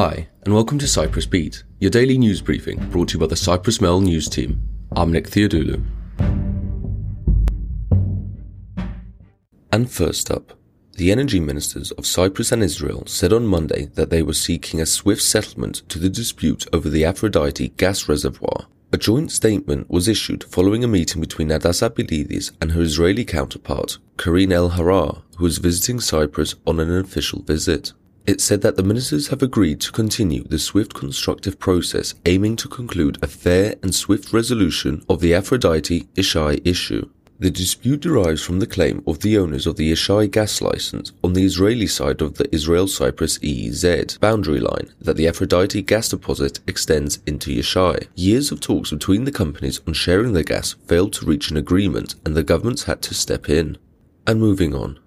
Hi, and welcome to Cyprus Beat, your daily news briefing brought to you by the Cyprus Mail news team. I'm Nick Theodoulou. And first up, the energy ministers of Cyprus and Israel said on Monday that they were seeking a swift settlement to the dispute over the Aphrodite gas reservoir. A joint statement was issued following a meeting between Natasa Pilides and her Israeli counterpart, Karine Elharrar, who was visiting Cyprus on an official visit. It said that the ministers have agreed to continue the swift constructive process aiming to conclude a fair and swift resolution of the Aphrodite Yishai issue. The dispute derives from the claim of the owners of the Yishai gas license on the Israeli side of the Israel-Cyprus EEZ boundary line that the Aphrodite gas deposit extends into Yishai. Years of talks between the companies on sharing the gas failed to reach an agreement and the governments had to step in. And moving on.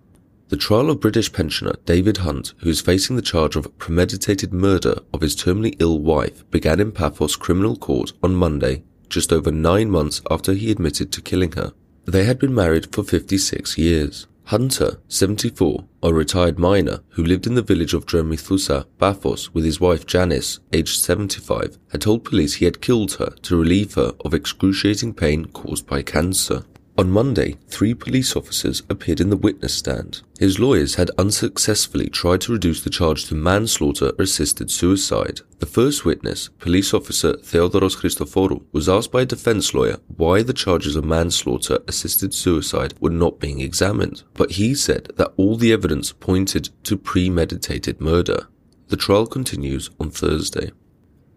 The trial of British pensioner David Hunter, who is facing the charge of premeditated murder of his terminally ill wife, began in Paphos Criminal Court on Monday, just over nine months after he admitted to killing her. They had been married for 56 years. Hunter, 74, a retired miner who lived in the village of Tremithousa, Paphos, with his wife Janice, aged 75, had told police he had killed her to relieve her of excruciating pain caused by cancer. On Monday, three police officers appeared in the witness stand. His lawyers had unsuccessfully tried to reduce the charge to manslaughter or assisted suicide. The first witness, police officer Theodoros Christoforou, was asked by a defense lawyer why the charges of manslaughter assisted suicide were not being examined, but he said that all the evidence pointed to premeditated murder. The trial continues on Thursday.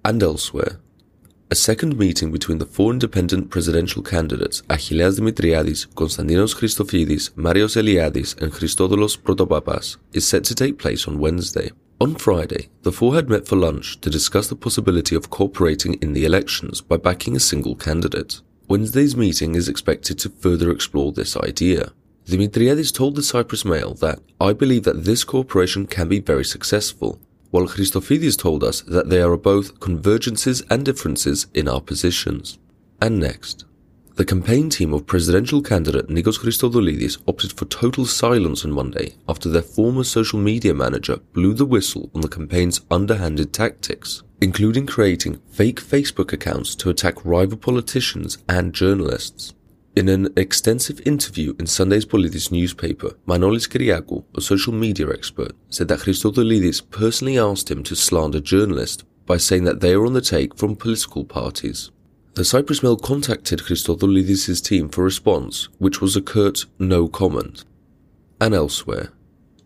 And elsewhere, a second meeting between the four independent presidential candidates, Achilleas Dimitriadis, Konstantinos Christofidis, Marios Eliadis, and Christodoulos Protopapas, is set to take place on Wednesday. On Friday, the four had met for lunch to discuss the possibility of cooperating in the elections by backing a single candidate. Wednesday's meeting is expected to further explore this idea. Dimitriadis told the Cyprus Mail that, I believe that this cooperation can be very successful, while Christofidis told us that there are both convergences and differences in our positions. And next, the campaign team of presidential candidate Nikos Christodoulidis opted for total silence on Monday after their former social media manager blew the whistle on the campaign's underhanded tactics, including creating fake Facebook accounts to attack rival politicians and journalists. In an extensive interview in Sunday's Politis newspaper, Manolis Kyriakou, a social media expert, said that Christodoulidis personally asked him to slander journalists by saying that they are on the take from political parties. The Cyprus Mail contacted Christodoulidis' team for response, which was a curt no comment. And elsewhere,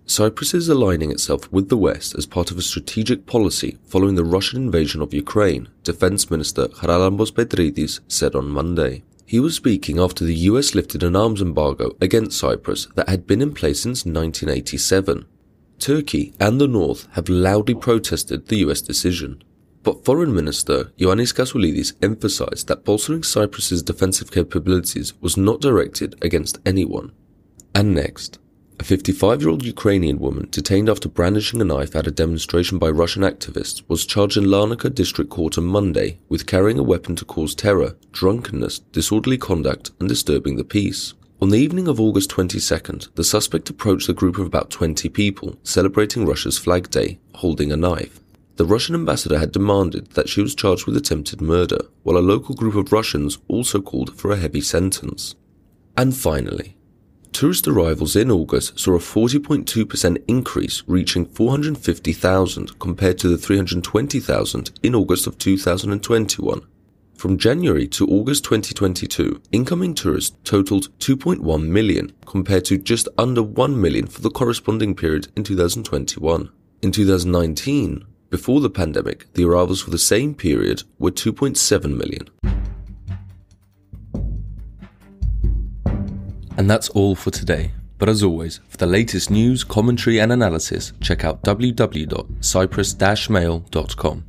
Cyprus is aligning itself with the West as part of a strategic policy following the Russian invasion of Ukraine, Defense Minister Charalambos Petrides said on Monday. He was speaking after the US lifted an arms embargo against Cyprus that had been in place since 1987. Turkey and the North have loudly protested the US decision. But Foreign Minister Ioannis Kassoulidis emphasized that bolstering Cyprus's defensive capabilities was not directed against anyone. And next, a 55 year old Ukrainian woman detained after brandishing a knife at a demonstration by Russian activists was charged in Larnaca District Court on Monday with carrying a weapon to cause terror, drunkenness, disorderly conduct, and disturbing the peace. On the evening of August 22nd, the suspect approached a group of about 20 people celebrating Russia's Flag Day, holding a knife. The Russian ambassador had demanded that she was charged with attempted murder, while a local group of Russians also called for a heavy sentence. And finally, Tourist arrivals in August saw a 40.2% increase, reaching 450,000 compared to the 320,000 in August of 2021. From January to August 2022, incoming tourists totaled 2.1 million compared to just under 1 million for the corresponding period in 2021. In 2019, before the pandemic, the arrivals for the same period were 2.7 million. And that's all for today. But as always, for the latest news, commentary, and analysis, check out www.cyprus-mail.com.